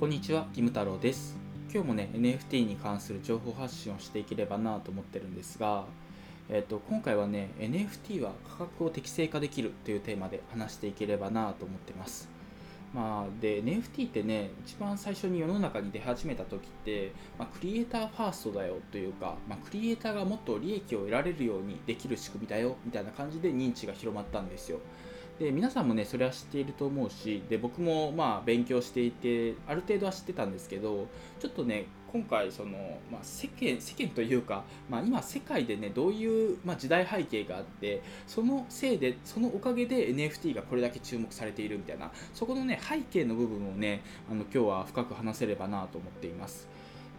こんにちは、キム太郎です。今日もね、NFT に関する情報発信をしていければなと思ってるんですが、えっと今回はね、NFT は価格を適正化できるというテーマで話していければなと思ってます。まあ、で NFT ってね一番最初に世の中に出始めた時って、まあ、クリエイターファーストだよというか、まあ、クリエイターがもっと利益を得られるようにできる仕組みだよみたいな感じで認知が広まったんですよで皆さんもねそれは知っていると思うしで僕もまあ勉強していてある程度は知ってたんですけどちょっとね今回その、まあ、世間世間というか、まあ、今世界でねどういう、まあ、時代背景があってそのせいでそのおかげで NFT がこれだけ注目されているみたいなそこのね背景の部分をねあの今日は深く話せればなと思っています。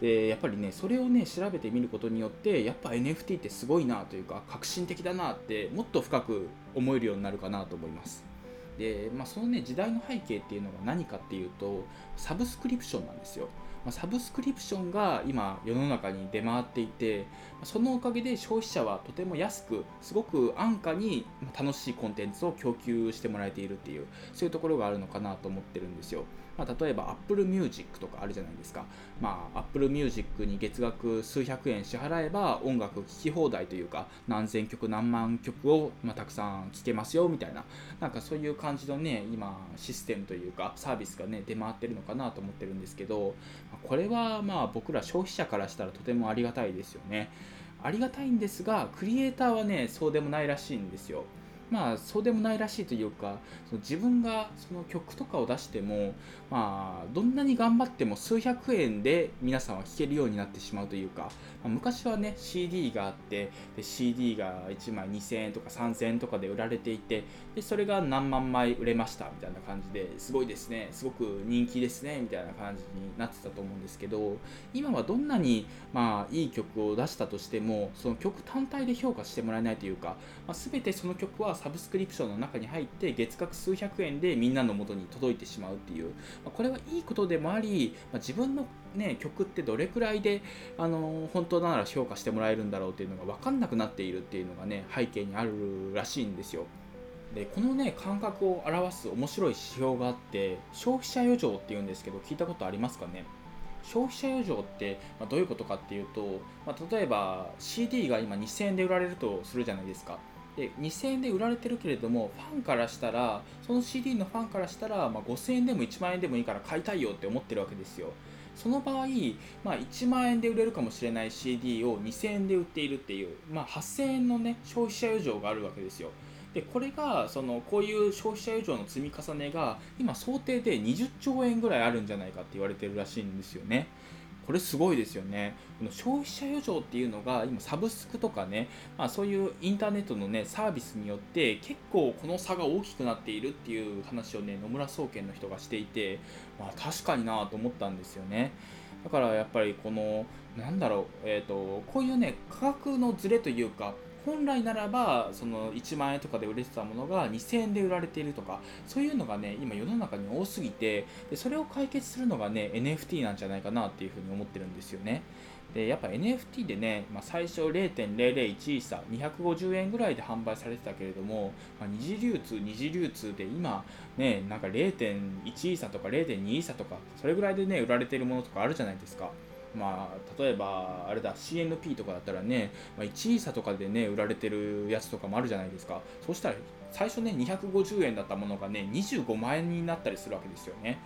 でやっぱりねそれをね調べてみることによってやっぱ NFT ってすごいなというか革新的だなってもっと深く思えるようになるかなと思います。で、まあ、そのね時代の背景っていうのが何かっていうとサブスクリプションなんですよ。まサブスクリプションが今世の中に出回っていてそのおかげで消費者はとても安くすごく安価に楽しいコンテンツを供給してもらえているっていうそういうところがあるのかなと思ってるんですよ。まあ、例えば Apple Music とかあるじゃないですか、まあ、Apple Music に月額数百円支払えば音楽聴き放題というか何千曲何万曲を、ま、たくさん聴けますよみたいな。なんかそういう感じのね今システムというかサービスがね出回ってるのかなと思ってるんですけどこれはまあ僕ら消費者からしたらとてもありがたいですよね。ありがたいんですがクリエイターはねそうでもないらしいんですよ。まあそうでもないらしいというかその自分がその曲とかを出してもまあどんなに頑張っても数百円で皆さんは聴けるようになってしまうというか、まあ、昔はね CD があってで CD が1枚2000円とか3000円とかで売られていてでそれが何万枚売れましたみたいな感じですごいですねすごく人気ですねみたいな感じになってたと思うんですけど今はどんなにまあいい曲を出したとしてもその曲単体で評価してもらえないというか、まあ、全てその曲はサブスクリプションの中に入って月額数百円でみんなの元に届いてしまうっていう、まあ、これはいいことでもあり、まあ、自分の、ね、曲ってどれくらいで、あの本当なら評価してもらえるんだろうっていうのが分かんなくなっているっていうのがね背景にあるらしいんですよ。でこのね感覚を表す面白い指標があって消費者余剰っていうんですけど聞いたことありますかね？消費者余剰ってまどういうことかっていうと、まあ、例えば CD が今2000円で売られるとするじゃないですか。で2000円で売られてるけれどもファンからしたらその CD のファンからしたら、まあ、5000円でも1万円でもいいから買いたいよって思ってるわけですよその場合、まあ、1万円で売れるかもしれない CD を2000円で売っているっていう、まあ、8000円のね消費者余剰があるわけですよでこれがそのこういう消費者余剰の積み重ねが今想定で20兆円ぐらいあるんじゃないかって言われてるらしいんですよね。これすごいですよね。この消費者余剰っていうのが今サブスクとかね、まあ、そういうインターネットのねサービスによって結構この差が大きくなっているっていう話をね野村総研の人がしていて、まあ、確かになと思ったんですよね。だからやっぱりこのなんだろう、えーと、こういうね価格のズレというか本来ならばその1万円とかで売れてたものが2000円で売られているとかそういうのがね今世の中に多すぎてでそれを解決するのがね NFT なんじゃないかなっていうふうに思ってるんですよね。でやっぱ NFT でね、まあ、最初0.001イサ250円ぐらいで販売されてたけれども、まあ、二次流通二次流通で今ねなんか0.1イーサとか0.2イサとかそれぐらいでね売られてるものとかあるじゃないですか。まあ、例えば、あれだ、CNP とかだったらね、まあ、1位差とかでね、売られてるやつとかもあるじゃないですか。そうしたら、最初ね、250円だったものがね、25万円になったりするわけですよね。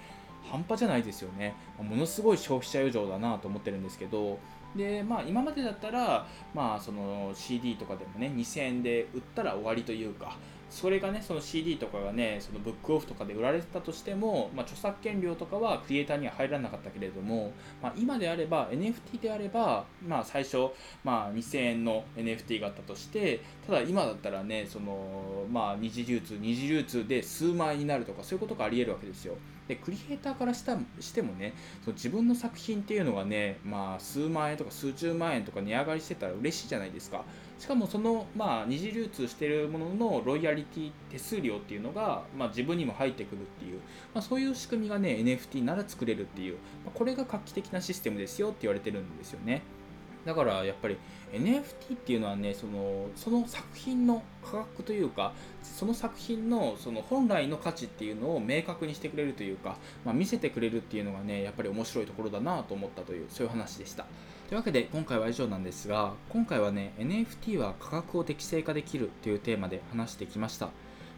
半端じゃないですよね。ものすごい消費者余剰だなと思ってるんですけど、で、まあ、今までだったら、まあ、その CD とかでもね、2000円で売ったら終わりというか、それがね、その CD とかがね、そのブックオフとかで売られてたとしても、まあ、著作権料とかはクリエイターには入らなかったけれども、まあ、今であれば、NFT であれば、まあ、最初、まあ、2000円の NFT があったとして、ただ今だったらね、その、まあ、二次流通、二次流通で数万円になるとか、そういうことがあり得るわけですよ。で、クリエイターからしたしてもね、その自分の作品っていうのがね、まあ、数万円とか数十万円とか値上がりしてたら嬉しいじゃないですか。しかもその、まあ、二次流通してるもののロイヤリティ手数料っていうのが、まあ、自分にも入ってくるっていう、まあ、そういう仕組みがね NFT なら作れるっていう、まあ、これが画期的なシステムですよって言われてるんですよね。だからやっぱり NFT っていうのはねそのその作品の価格というかその作品のその本来の価値っていうのを明確にしてくれるというか、まあ、見せてくれるっていうのがねやっぱり面白いところだなと思ったというそういう話でした。というわけで今回は以上なんですが今回はね NFT は価格を適正化できるというテーマで話してきました。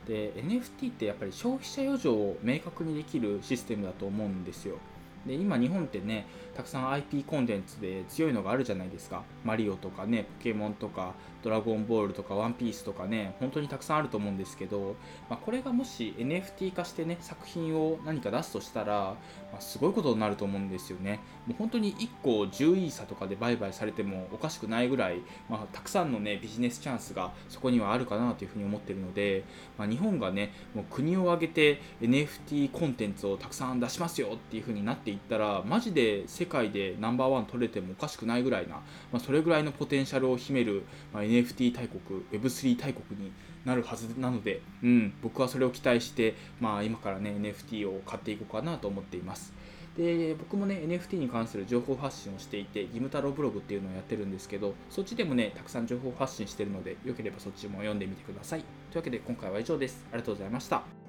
で NFT ってやっぱり消費者余剰を明確にできるシステムだと思うんですよ。で今日本ってねたくさん IP コンテンツで強いのがあるじゃないですか。マリオとかねポケモンとかドラゴンボールとかワンピースとかね本当にたくさんあると思うんですけど、まあ、これがもし NFT 化してね作品を何か出すとしたら、ま、すごいことになると思うんですよね。もう本当に1個10イーサとかで売買されてもおかしくないぐらい、まあ、たくさんのねビジネスチャンスがそこにはあるかなというふうに思っているので、まあ日本がねもう国を挙げて NFT コンテンツをたくさん出しますよっていうふうになっていったらマジで世界でナンバーワン取れてもおかしくないぐらいな、まあそれぐらいのポテンシャルを秘める、ま NFT 大国 Web3 大国になるはずなので、うん、僕はそれを期待して、まあ、今からね NFT を買っていこうかなと思っています。ます。で僕もね NFT に関する情報発信をしていて義務太郎ブログっていうのをやってるんですけどそっちでもねたくさん情報発信してるのでよければそっちも読んでみてください。というわけで今回は以上です。ありがとうございました。